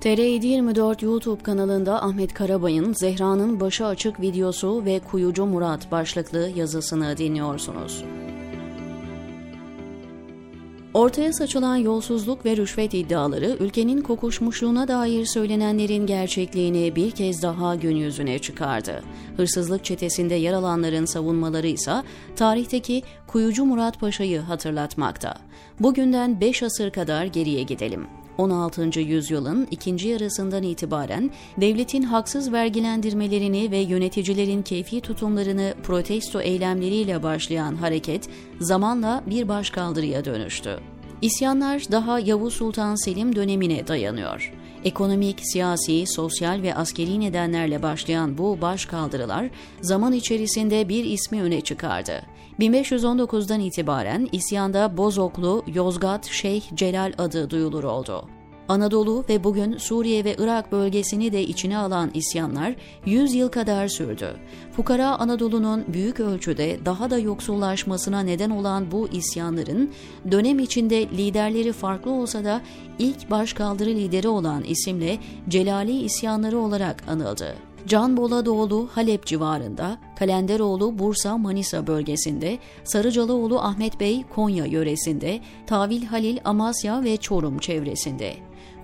TR724 YouTube kanalında Ahmet Karabay'ın Zehra'nın başı açık videosu ve Kuyucu Murat başlıklı yazısını dinliyorsunuz. Ortaya saçılan yolsuzluk ve rüşvet iddiaları ülkenin kokuşmuşluğuna dair söylenenlerin gerçekliğini bir kez daha gün yüzüne çıkardı. Hırsızlık çetesinde yer alanların savunmaları ise tarihteki Kuyucu Murat Paşa'yı hatırlatmakta. Bugünden 5 asır kadar geriye gidelim. 16. yüzyılın ikinci yarısından itibaren devletin haksız vergilendirmelerini ve yöneticilerin keyfi tutumlarını protesto eylemleriyle başlayan hareket zamanla bir başkaldırıya dönüştü. İsyanlar daha Yavuz Sultan Selim dönemine dayanıyor. Ekonomik, siyasi, sosyal ve askeri nedenlerle başlayan bu başkaldırılar zaman içerisinde bir ismi öne çıkardı. 1519'dan itibaren isyanda Bozoklu Yozgat Şeyh Celal adı duyulur oldu. Anadolu ve bugün Suriye ve Irak bölgesini de içine alan isyanlar 100 yıl kadar sürdü. Fukara Anadolu'nun büyük ölçüde daha da yoksullaşmasına neden olan bu isyanların dönem içinde liderleri farklı olsa da ilk başkaldırı lideri olan isimle Celali isyanları olarak anıldı. Can Boladoğlu Halep civarında, Kalenderoğlu Bursa Manisa bölgesinde, Sarıcalıoğlu Ahmet Bey Konya yöresinde, Tavil Halil Amasya ve Çorum çevresinde.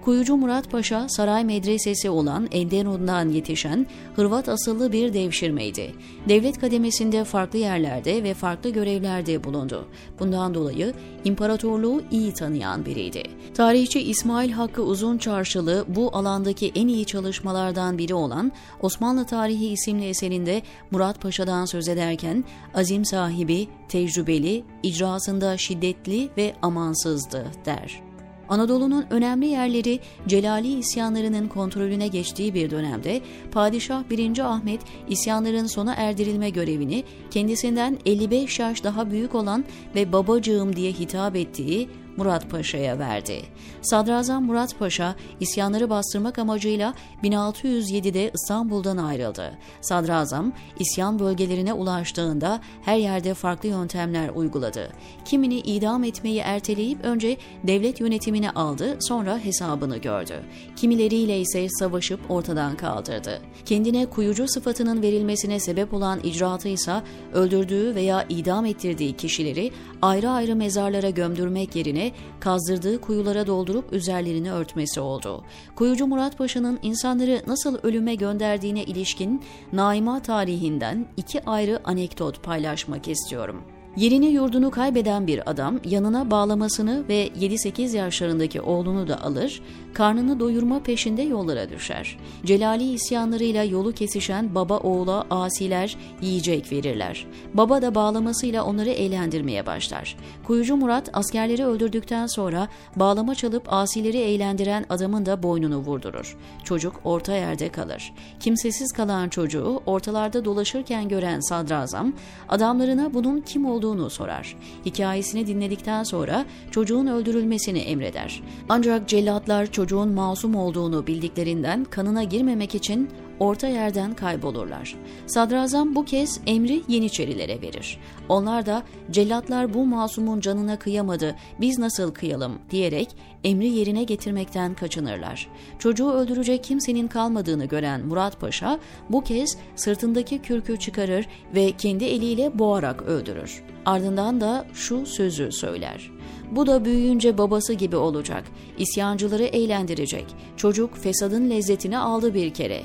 Kuyucu Murat Paşa saray medresesi olan Enderun'dan yetişen Hırvat asıllı bir devşirmeydi. Devlet kademesinde farklı yerlerde ve farklı görevlerde bulundu. Bundan dolayı imparatorluğu iyi tanıyan biriydi. Tarihçi İsmail Hakkı Uzun Çarşılı bu alandaki en iyi çalışmalardan biri olan Osmanlı Tarihi isimli eserinde Murat Paşa'dan söz ederken azim sahibi, tecrübeli, icrasında şiddetli ve amansızdı der. Anadolu'nun önemli yerleri Celali isyanlarının kontrolüne geçtiği bir dönemde Padişah 1. Ahmet isyanların sona erdirilme görevini kendisinden 55 yaş daha büyük olan ve babacığım diye hitap ettiği Murat Paşa'ya verdi. Sadrazam Murat Paşa isyanları bastırmak amacıyla 1607'de İstanbul'dan ayrıldı. Sadrazam isyan bölgelerine ulaştığında her yerde farklı yöntemler uyguladı. Kimini idam etmeyi erteleyip önce devlet yönetimine aldı, sonra hesabını gördü. Kimileriyle ise savaşıp ortadan kaldırdı. Kendine kuyucu sıfatının verilmesine sebep olan icraatı ise öldürdüğü veya idam ettirdiği kişileri ayrı ayrı mezarlara gömdürmek yerine kazdırdığı kuyulara doldurup üzerlerini örtmesi oldu. Kuyucu Murat Paşa'nın insanları nasıl ölüme gönderdiğine ilişkin Naima tarihinden iki ayrı anekdot paylaşmak istiyorum. Yerini yurdunu kaybeden bir adam yanına bağlamasını ve 7-8 yaşlarındaki oğlunu da alır, karnını doyurma peşinde yollara düşer. Celali isyanlarıyla yolu kesişen baba oğula asiler yiyecek verirler. Baba da bağlamasıyla onları eğlendirmeye başlar. Kuyucu Murat askerleri öldürdükten sonra bağlama çalıp asileri eğlendiren adamın da boynunu vurdurur. Çocuk orta yerde kalır. Kimsesiz kalan çocuğu ortalarda dolaşırken gören sadrazam adamlarına bunun kim olduğunu olduğunu sorar. Hikayesini dinledikten sonra çocuğun öldürülmesini emreder. Ancak cellatlar çocuğun masum olduğunu bildiklerinden kanına girmemek için orta yerden kaybolurlar. Sadrazam bu kez emri Yeniçerilere verir. Onlar da cellatlar bu masumun canına kıyamadı, biz nasıl kıyalım diyerek emri yerine getirmekten kaçınırlar. Çocuğu öldürecek kimsenin kalmadığını gören Murat Paşa bu kez sırtındaki kürkü çıkarır ve kendi eliyle boğarak öldürür. Ardından da şu sözü söyler. Bu da büyüyünce babası gibi olacak. İsyancıları eğlendirecek. Çocuk fesadın lezzetini aldı bir kere.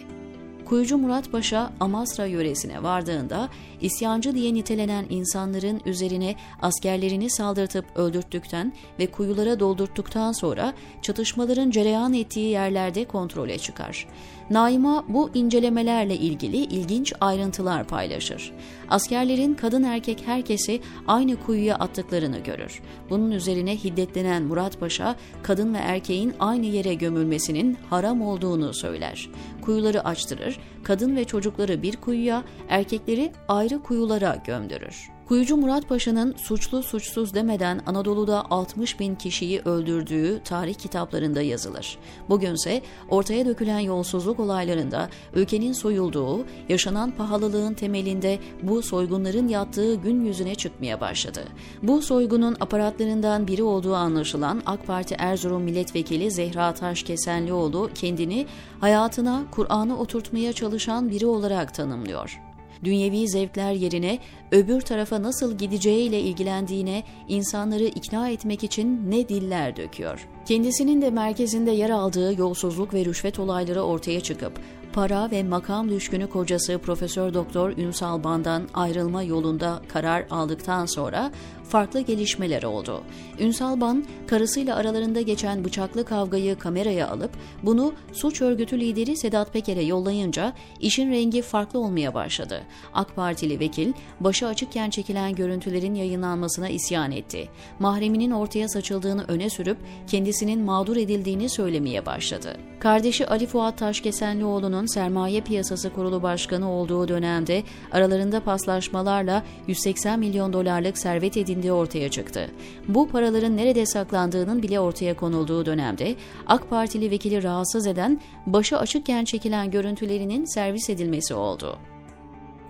Kuyucu Murat Paşa Amasra yöresine vardığında isyancı diye nitelenen insanların üzerine askerlerini saldırtıp öldürttükten ve kuyulara doldurttuktan sonra çatışmaların cereyan ettiği yerlerde kontrole çıkar. Naima bu incelemelerle ilgili ilginç ayrıntılar paylaşır. Askerlerin kadın erkek herkesi aynı kuyuya attıklarını görür. Bunun üzerine hiddetlenen Murat Paşa kadın ve erkeğin aynı yere gömülmesinin haram olduğunu söyler. Kuyuları açtırır, kadın ve çocukları bir kuyuya, erkekleri ayrı kuyulara gömdürür. Kuyucu Murat Paşa'nın suçlu suçsuz demeden Anadolu'da 60 bin kişiyi öldürdüğü tarih kitaplarında yazılır. Bugünse ortaya dökülen yolsuzluk olaylarında ülkenin soyulduğu, yaşanan pahalılığın temelinde bu soygunların yattığı gün yüzüne çıkmaya başladı. Bu soygunun aparatlarından biri olduğu anlaşılan AK Parti Erzurum Milletvekili Zehra Taşkesenlioğlu kendini hayatına Kur'an'ı oturtmaya çalışan biri olarak tanımlıyor dünyevi zevkler yerine öbür tarafa nasıl gideceğiyle ilgilendiğine insanları ikna etmek için ne diller döküyor. Kendisinin de merkezinde yer aldığı yolsuzluk ve rüşvet olayları ortaya çıkıp para ve makam düşkünü kocası Profesör Doktor Ünsal Ban'dan ayrılma yolunda karar aldıktan sonra farklı gelişmeler oldu. Ünsal Ban, karısıyla aralarında geçen bıçaklı kavgayı kameraya alıp bunu suç örgütü lideri Sedat Peker'e yollayınca işin rengi farklı olmaya başladı. AK Partili vekil, başı açıkken çekilen görüntülerin yayınlanmasına isyan etti. Mahreminin ortaya saçıldığını öne sürüp kendisinin mağdur edildiğini söylemeye başladı. Kardeşi Ali Fuat Taşkesenlioğlu'nun Sermaye Piyasası Kurulu Başkanı olduğu dönemde aralarında paslaşmalarla 180 milyon dolarlık servet edindiği ortaya çıktı. Bu paraların nerede saklandığının bile ortaya konulduğu dönemde AK Partili vekili rahatsız eden başı açıkken çekilen görüntülerinin servis edilmesi oldu.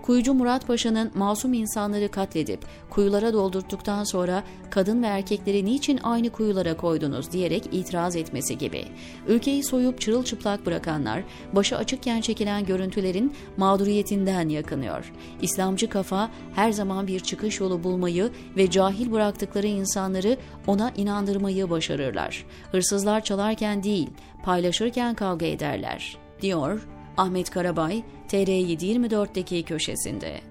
Kuyucu Murat Paşa'nın masum insanları katledip kuyulara doldurttuktan sonra kadın ve erkekleri niçin aynı kuyulara koydunuz diyerek itiraz etmesi gibi. Ülkeyi soyup çırılçıplak bırakanlar başı açıkken çekilen görüntülerin mağduriyetinden yakınıyor. İslamcı kafa her zaman bir çıkış yolu bulmayı ve cahil bıraktıkları insanları ona inandırmayı başarırlar. Hırsızlar çalarken değil, paylaşırken kavga ederler, diyor Ahmet Karabay, TR724'deki köşesinde.